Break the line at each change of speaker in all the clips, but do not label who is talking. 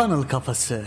Funnel Kafası.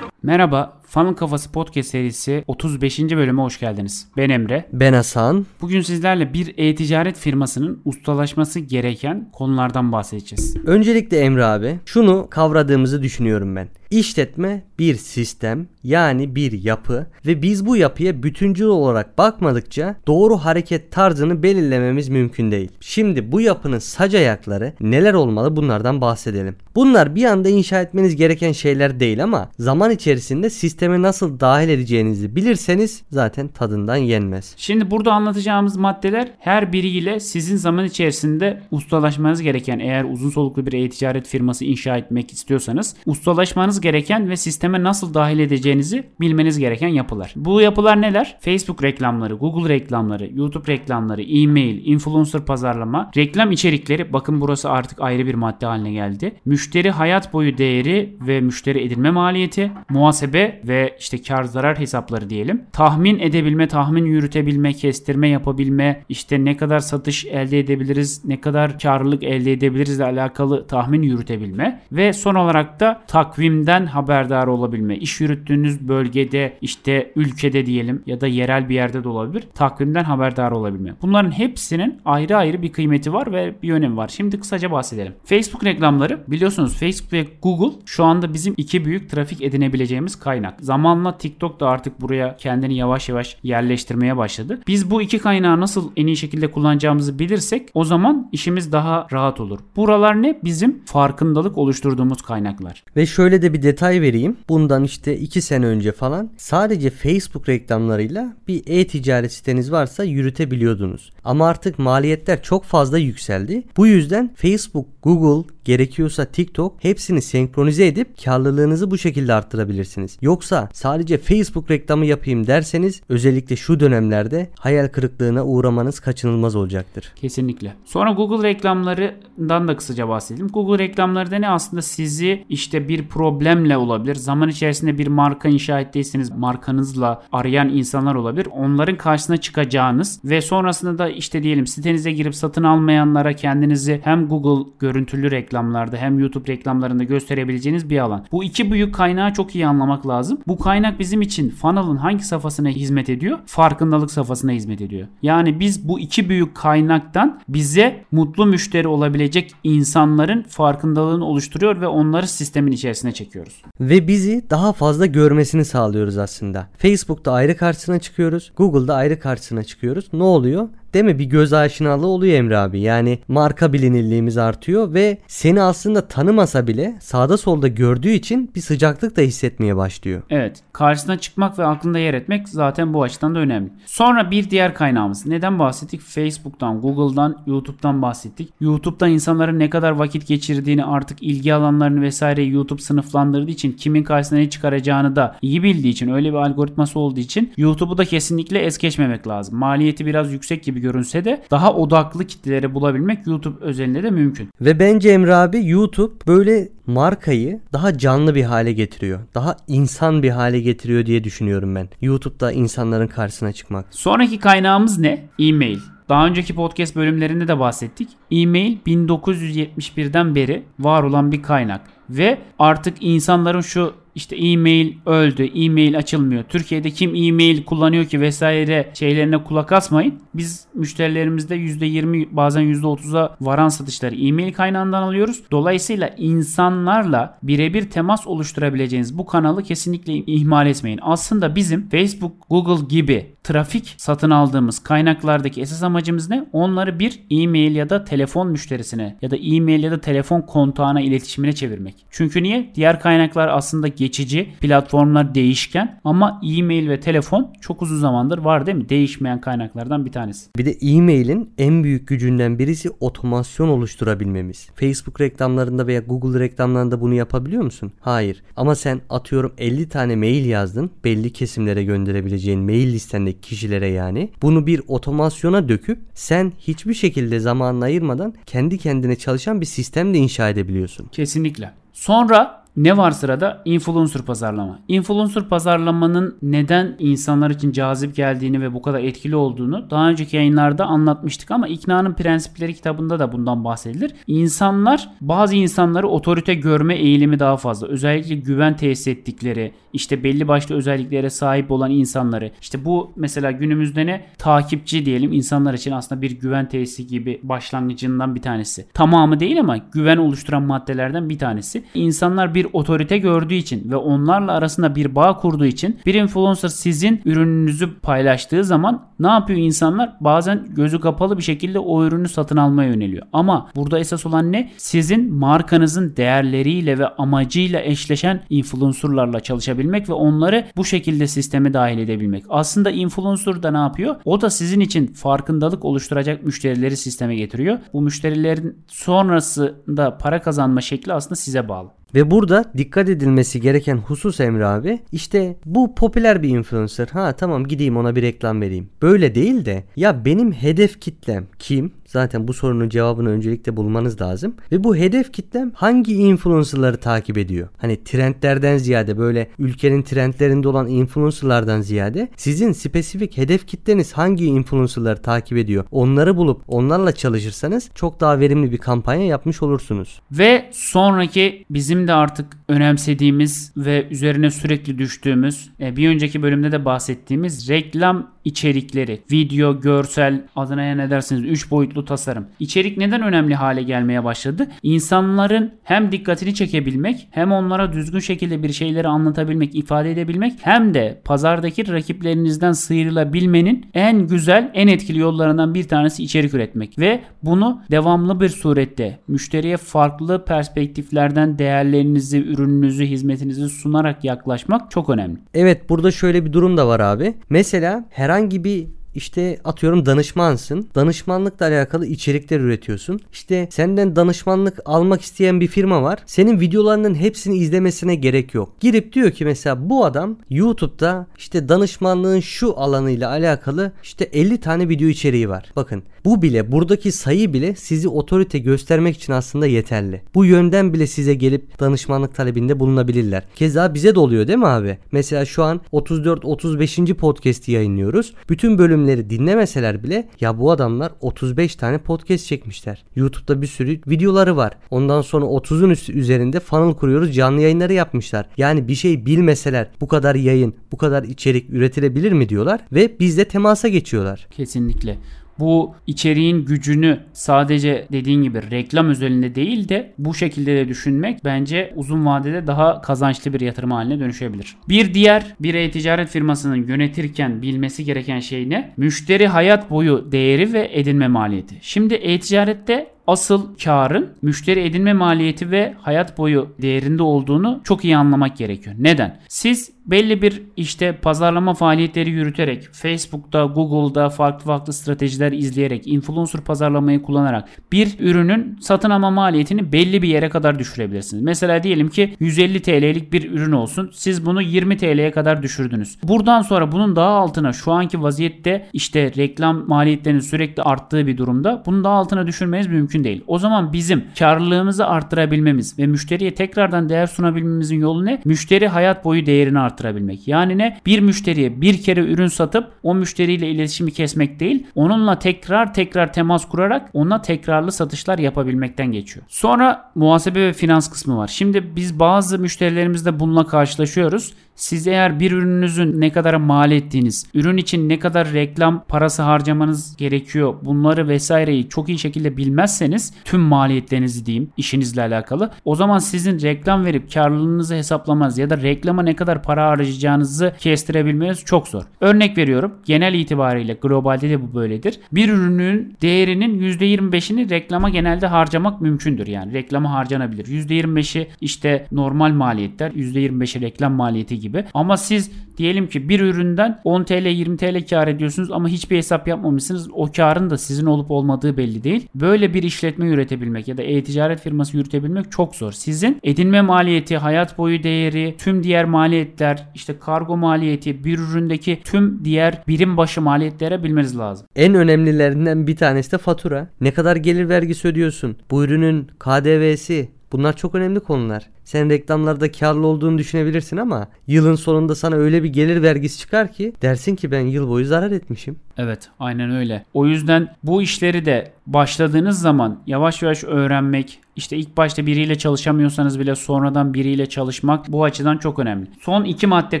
Merhaba, Funnel Kafası Podcast serisi 35. bölüme hoş geldiniz. Ben Emre.
Ben Hasan.
Bugün sizlerle bir e-ticaret firmasının ustalaşması gereken konulardan bahsedeceğiz.
Öncelikle Emre abi şunu kavradığımızı düşünüyorum ben. İşletme bir sistem yani bir yapı ve biz bu yapıya bütüncül olarak bakmadıkça doğru hareket tarzını belirlememiz mümkün değil. Şimdi bu yapının sac ayakları neler olmalı bunlardan bahsedelim. Bunlar bir anda inşa etmeniz gereken şeyler değil ama zaman içerisinde sisteme nasıl dahil edeceğinizi bilirseniz zaten tadından yenmez.
Şimdi burada anlatacağımız maddeler her biriyle sizin zaman içerisinde ustalaşmanız gereken eğer uzun soluklu bir e-ticaret firması inşa etmek istiyorsanız ustalaşmanız gereken ve sisteme nasıl dahil edeceğinizi bilmeniz gereken yapılar. Bu yapılar neler? Facebook reklamları, Google reklamları, YouTube reklamları, e-mail, influencer pazarlama, reklam içerikleri bakın burası artık ayrı bir madde haline geldi. Müşteri hayat boyu değeri ve müşteri edinme maliyeti, muhasebe ve işte kar zarar hesapları diyelim. Tahmin edebilme, tahmin yürütebilme, kestirme yapabilme, işte ne kadar satış elde edebiliriz, ne kadar karlılık elde edebiliriz ile alakalı tahmin yürütebilme ve son olarak da takvimden haberdar olabilme. İş yürüttüğünüz bölgede işte ülkede diyelim ya da yerel bir yerde de olabilir. Takvimden haberdar olabilme. Bunların hepsinin ayrı ayrı bir kıymeti var ve bir önemi var. Şimdi kısaca bahsedelim. Facebook reklamları biliyorsunuz Facebook ve Google şu anda bizim iki büyük trafik edinebileceğimiz kaynak. Zamanla TikTok da artık buraya kendini yavaş yavaş yerleştirmeye başladı. Biz bu iki kaynağı nasıl en iyi şekilde kullanacağımızı bilirsek o zaman işimiz daha rahat olur. Buralar ne? Bizim farkındalık oluşturduğumuz kaynaklar.
Ve şöyle de bir detay vereyim. Bundan işte 2 sene önce falan sadece Facebook reklamlarıyla bir e-ticaret siteniz varsa yürütebiliyordunuz. Ama artık maliyetler çok fazla yükseldi. Bu yüzden Facebook, Google, gerekiyorsa TikTok hepsini senkronize edip karlılığınızı bu şekilde arttırabilirsiniz. Yoksa sadece Facebook reklamı yapayım derseniz özellikle şu dönemlerde hayal kırıklığına uğramanız kaçınılmaz olacaktır.
Kesinlikle. Sonra Google reklamlarından da kısaca bahsedelim. Google reklamları da ne aslında sizi işte bir problemle olabilir. Zaman içerisinde bir marka inşa ettiyseniz markanızla arayan insanlar olabilir. Onların karşısına çıkacağınız ve sonrasında da işte diyelim sitenize girip satın almayanlara kendinizi hem Google görüntülü reklamlarda hem YouTube reklamlarında gösterebileceğiniz bir alan. Bu iki büyük kaynağı çok iyi anlamak lazım. Bu kaynak bizim için funnel'ın hangi safhasına hizmet ediyor? Farkındalık safhasına hizmet ediyor. Yani biz bu iki büyük kaynaktan bize mutlu müşteri olabilecek insanların farkındalığını oluşturuyor ve onları sistemin içerisine çekiyoruz.
Ve bizi daha fazla görmesini sağlıyoruz aslında. Facebook'ta ayrı karşısına çıkıyoruz. Google'da ayrı karşısına çıkıyoruz. Ne oluyor? Değil mi? Bir göz aşinalığı oluyor Emre abi. Yani marka bilinirliğimiz artıyor ve seni aslında tanımasa bile sağda solda gördüğü için bir sıcaklık da hissetmeye başlıyor.
Evet. Karşısına çıkmak ve aklında yer etmek zaten bu açıdan da önemli. Sonra bir diğer kaynağımız. Neden bahsettik? Facebook'tan, Google'dan, YouTube'dan bahsettik. YouTube'da insanların ne kadar vakit geçirdiğini artık ilgi alanlarını vesaire YouTube sınıflandırdığı için kimin karşısına ne çıkaracağını da iyi bildiği için öyle bir algoritması olduğu için YouTube'u da kesinlikle es geçmemek lazım. Maliyeti biraz yüksek gibi görünse de daha odaklı kitleleri bulabilmek YouTube özelinde de mümkün.
Ve bence Emre abi YouTube böyle markayı daha canlı bir hale getiriyor. Daha insan bir hale getiriyor diye düşünüyorum ben. YouTube'da insanların karşısına çıkmak.
Sonraki kaynağımız ne? E-mail. Daha önceki podcast bölümlerinde de bahsettik. E-mail 1971'den beri var olan bir kaynak ve artık insanların şu işte e-mail öldü, e-mail açılmıyor. Türkiye'de kim e-mail kullanıyor ki vesaire şeylerine kulak asmayın. Biz müşterilerimizde %20 bazen %30'a varan satışları e-mail kaynağından alıyoruz. Dolayısıyla insanlarla birebir temas oluşturabileceğiniz bu kanalı kesinlikle ihmal etmeyin. Aslında bizim Facebook, Google gibi trafik satın aldığımız kaynaklardaki esas amacımız ne? Onları bir e-mail ya da telefon müşterisine ya da e-mail ya da telefon kontağına iletişimine çevirmek. Çünkü niye? Diğer kaynaklar aslında geçici, platformlar değişken ama e-mail ve telefon çok uzun zamandır var değil mi? Değişmeyen kaynaklardan bir tanesi.
Bir de e-mailin en büyük gücünden birisi otomasyon oluşturabilmemiz. Facebook reklamlarında veya Google reklamlarında bunu yapabiliyor musun? Hayır. Ama sen atıyorum 50 tane mail yazdın. Belli kesimlere gönderebileceğin mail listendeki kişilere yani. Bunu bir otomasyona döküp sen hiçbir şekilde zamanını ayırmadan kendi kendine çalışan bir sistem de inşa edebiliyorsun.
Kesinlikle. Sonra Ne var sırada? Influencer pazarlama. Influencer pazarlamanın neden insanlar için cazip geldiğini ve bu kadar etkili olduğunu daha önceki yayınlarda anlatmıştık ama İkna'nın Prensipleri kitabında da bundan bahsedilir. İnsanlar bazı insanları otorite görme eğilimi daha fazla. Özellikle güven tesis ettikleri, işte belli başlı özelliklere sahip olan insanları. İşte bu mesela günümüzde ne? Takipçi diyelim insanlar için aslında bir güven tesisi gibi başlangıcından bir tanesi. Tamamı değil ama güven oluşturan maddelerden bir tanesi. İnsanlar bir otorite gördüğü için ve onlarla arasında bir bağ kurduğu için bir influencer sizin ürününüzü paylaştığı zaman ne yapıyor insanlar? Bazen gözü kapalı bir şekilde o ürünü satın almaya yöneliyor. Ama burada esas olan ne? Sizin markanızın değerleriyle ve amacıyla eşleşen influencerlarla çalışabilmek ve onları bu şekilde sisteme dahil edebilmek. Aslında influencer da ne yapıyor? O da sizin için farkındalık oluşturacak müşterileri sisteme getiriyor. Bu müşterilerin sonrasında para kazanma şekli aslında size bağlı.
Ve burada dikkat edilmesi gereken husus Emre abi işte bu popüler bir influencer ha tamam gideyim ona bir reklam vereyim. Böyle değil de ya benim hedef kitlem kim? Zaten bu sorunun cevabını öncelikle bulmanız lazım. Ve bu hedef kitlem hangi influencerları takip ediyor? Hani trendlerden ziyade böyle ülkenin trendlerinde olan influencerlardan ziyade sizin spesifik hedef kitleniz hangi influencerları takip ediyor? Onları bulup onlarla çalışırsanız çok daha verimli bir kampanya yapmış olursunuz.
Ve sonraki bizim de artık önemsediğimiz ve üzerine sürekli düştüğümüz e, bir önceki bölümde de bahsettiğimiz reklam içerikleri, video, görsel adına ne dersiniz 3 boyutlu tasarım. İçerik neden önemli hale gelmeye başladı? İnsanların hem dikkatini çekebilmek hem onlara düzgün şekilde bir şeyleri anlatabilmek, ifade edebilmek hem de pazardaki rakiplerinizden sıyrılabilmenin en güzel, en etkili yollarından bir tanesi içerik üretmek ve bunu devamlı bir surette müşteriye farklı perspektiflerden değerlerinizi, ürününüzü, hizmetinizi sunarak yaklaşmak çok önemli.
Evet burada şöyle bir durum da var abi. Mesela herhangi bir işte atıyorum danışmansın. Danışmanlıkla alakalı içerikler üretiyorsun. İşte senden danışmanlık almak isteyen bir firma var. Senin videolarının hepsini izlemesine gerek yok. Girip diyor ki mesela bu adam YouTube'da işte danışmanlığın şu alanıyla alakalı işte 50 tane video içeriği var. Bakın bu bile buradaki sayı bile sizi otorite göstermek için aslında yeterli. Bu yönden bile size gelip danışmanlık talebinde bulunabilirler. Keza bize de oluyor değil mi abi? Mesela şu an 34-35. podcast'i yayınlıyoruz. Bütün bölümleri dinlemeseler bile ya bu adamlar 35 tane podcast çekmişler. YouTube'da bir sürü videoları var. Ondan sonra 30'un üzerinde funnel kuruyoruz canlı yayınları yapmışlar. Yani bir şey bilmeseler bu kadar yayın, bu kadar içerik üretilebilir mi diyorlar ve bizle temasa geçiyorlar.
Kesinlikle bu içeriğin gücünü sadece dediğin gibi reklam özelinde değil de bu şekilde de düşünmek bence uzun vadede daha kazançlı bir yatırım haline dönüşebilir. Bir diğer bir e-ticaret firmasının yönetirken bilmesi gereken şey ne? Müşteri hayat boyu değeri ve edinme maliyeti. Şimdi e-ticarette asıl karın müşteri edinme maliyeti ve hayat boyu değerinde olduğunu çok iyi anlamak gerekiyor. Neden? Siz belli bir işte pazarlama faaliyetleri yürüterek Facebook'ta, Google'da farklı farklı stratejiler izleyerek, influencer pazarlamayı kullanarak bir ürünün satın alma maliyetini belli bir yere kadar düşürebilirsiniz. Mesela diyelim ki 150 TL'lik bir ürün olsun. Siz bunu 20 TL'ye kadar düşürdünüz. Buradan sonra bunun daha altına şu anki vaziyette işte reklam maliyetlerinin sürekli arttığı bir durumda bunun daha altına düşürmeniz mümkün değil. O zaman bizim karlılığımızı arttırabilmemiz ve müşteriye tekrardan değer sunabilmemizin yolu ne? Müşteri hayat boyu değerini arttırmak arttırabilmek. Yani ne? Bir müşteriye bir kere ürün satıp o müşteriyle iletişimi kesmek değil, onunla tekrar tekrar temas kurarak ona tekrarlı satışlar yapabilmekten geçiyor. Sonra muhasebe ve finans kısmı var. Şimdi biz bazı müşterilerimizle bununla karşılaşıyoruz. Siz eğer bir ürününüzün ne kadar mal ettiğiniz, ürün için ne kadar reklam parası harcamanız gerekiyor bunları vesaireyi çok iyi şekilde bilmezseniz tüm maliyetlerinizi diyeyim işinizle alakalı. O zaman sizin reklam verip karlılığınızı hesaplamaz ya da reklama ne kadar para harcayacağınızı kestirebilmeniz çok zor. Örnek veriyorum genel itibariyle globalde de bu böyledir. Bir ürünün değerinin %25'ini reklama genelde harcamak mümkündür. Yani reklama harcanabilir. %25'i işte normal maliyetler, %25'i reklam maliyeti gibi gibi. Ama siz diyelim ki bir üründen 10 TL 20 TL kar ediyorsunuz ama hiçbir hesap yapmamışsınız. O karın da sizin olup olmadığı belli değil. Böyle bir işletme üretebilmek ya da e-ticaret firması yürütebilmek çok zor. Sizin edinme maliyeti, hayat boyu değeri, tüm diğer maliyetler, işte kargo maliyeti, bir üründeki tüm diğer birim başı maliyetlere bilmeniz lazım.
En önemlilerinden bir tanesi de fatura. Ne kadar gelir vergisi ödüyorsun? Bu ürünün KDV'si, Bunlar çok önemli konular. Sen reklamlarda karlı olduğunu düşünebilirsin ama yılın sonunda sana öyle bir gelir vergisi çıkar ki dersin ki ben yıl boyu zarar etmişim.
Evet aynen öyle. O yüzden bu işleri de başladığınız zaman yavaş yavaş öğrenmek, işte ilk başta biriyle çalışamıyorsanız bile sonradan biriyle çalışmak bu açıdan çok önemli. Son iki madde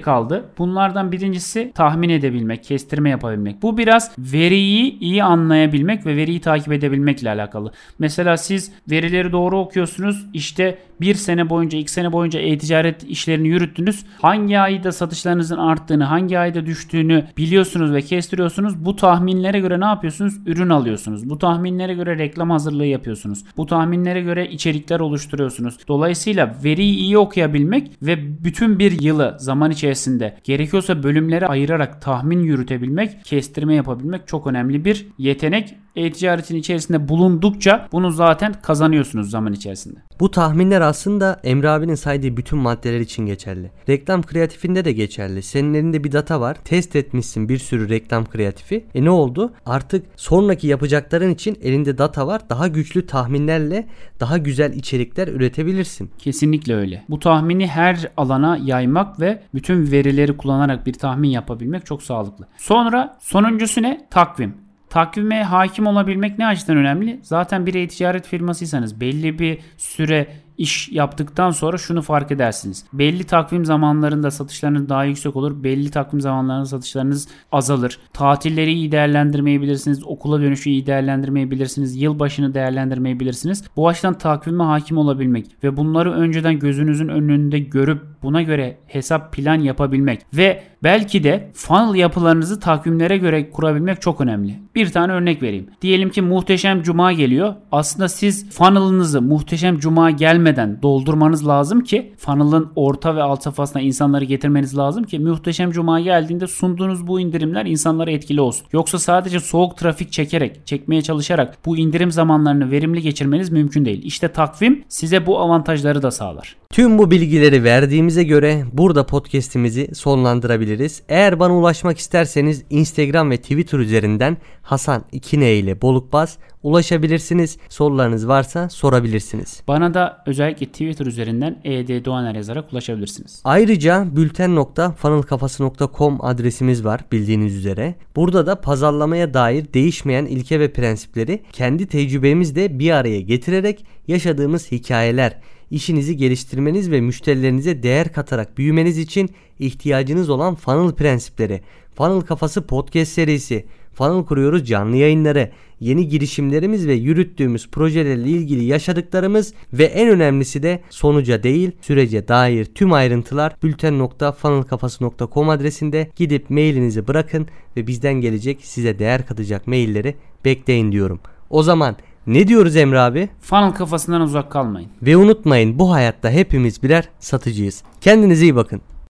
kaldı. Bunlardan birincisi tahmin edebilmek, kestirme yapabilmek. Bu biraz veriyi iyi anlayabilmek ve veriyi takip edebilmekle alakalı. Mesela siz verileri doğru okuyorsunuz. İşte bir sene boyunca, iki sene boyunca e-ticaret işlerini yürüttünüz. Hangi ayda satışlarınızın arttığını, hangi ayda düştüğünü biliyorsunuz ve kestiriyorsunuz. Bu tahminlere göre ne yapıyorsunuz? Ürün alıyorsunuz. Bu tahminlere göre reklam hazırlığı yapıyorsunuz. Bu tahminlere göre içerikler oluşturuyorsunuz. Dolayısıyla veriyi iyi okuyabilmek ve bütün bir yılı zaman içerisinde gerekiyorsa bölümlere ayırarak tahmin yürütebilmek, kestirme yapabilmek çok önemli bir yetenek e-ticaretin içerisinde bulundukça bunu zaten kazanıyorsunuz zaman içerisinde.
Bu tahminler aslında Emre abinin saydığı bütün maddeler için geçerli. Reklam kreatifinde de geçerli. Senin elinde bir data var. Test etmişsin bir sürü reklam kreatifi. E ne oldu? Artık sonraki yapacakların için elinde data var. Daha güçlü tahminlerle daha güzel içerikler üretebilirsin.
Kesinlikle öyle. Bu tahmini her alana yaymak ve bütün verileri kullanarak bir tahmin yapabilmek çok sağlıklı. Sonra sonuncusu ne? Takvim. Takvime hakim olabilmek ne açıdan önemli? Zaten bir e-ticaret firmasıysanız belli bir süre iş yaptıktan sonra şunu fark edersiniz. Belli takvim zamanlarında satışlarınız daha yüksek olur. Belli takvim zamanlarında satışlarınız azalır. Tatilleri iyi değerlendirmeyebilirsiniz. Okula dönüşü iyi değerlendirmeyebilirsiniz. Yılbaşını değerlendirmeyebilirsiniz. Bu açıdan takvime hakim olabilmek ve bunları önceden gözünüzün önünde görüp buna göre hesap plan yapabilmek ve belki de funnel yapılarınızı takvimlere göre kurabilmek çok önemli. Bir tane örnek vereyim. Diyelim ki muhteşem cuma geliyor. Aslında siz funnel'ınızı muhteşem cuma gelmeden doldurmanız lazım ki funnel'ın orta ve alt safhasına insanları getirmeniz lazım ki muhteşem cuma geldiğinde sunduğunuz bu indirimler insanlara etkili olsun. Yoksa sadece soğuk trafik çekerek, çekmeye çalışarak bu indirim zamanlarını verimli geçirmeniz mümkün değil. İşte takvim size bu avantajları da sağlar.
Tüm bu bilgileri verdiğimize göre burada podcast'imizi sonlandırabiliriz. Eğer bana ulaşmak isterseniz Instagram ve Twitter üzerinden Hasan 2 ile Bolukbaz ulaşabilirsiniz. Sorularınız varsa sorabilirsiniz.
Bana da özellikle Twitter üzerinden ED Doğaner yazarak ulaşabilirsiniz.
Ayrıca bülten.funnelkafası.com adresimiz var bildiğiniz üzere. Burada da pazarlamaya dair değişmeyen ilke ve prensipleri kendi tecrübemizle bir araya getirerek yaşadığımız hikayeler, işinizi geliştirmeniz ve müşterilerinize değer katarak büyümeniz için ihtiyacınız olan funnel prensipleri, funnel kafası podcast serisi, funnel kuruyoruz canlı yayınları, yeni girişimlerimiz ve yürüttüğümüz projelerle ilgili yaşadıklarımız ve en önemlisi de sonuca değil sürece dair tüm ayrıntılar bülten.funnelkafası.com adresinde. Gidip mailinizi bırakın ve bizden gelecek size değer katacak mailleri bekleyin diyorum. O zaman ne diyoruz Emre abi?
Funnel kafasından uzak kalmayın.
Ve unutmayın bu hayatta hepimiz birer satıcıyız. Kendinize iyi bakın.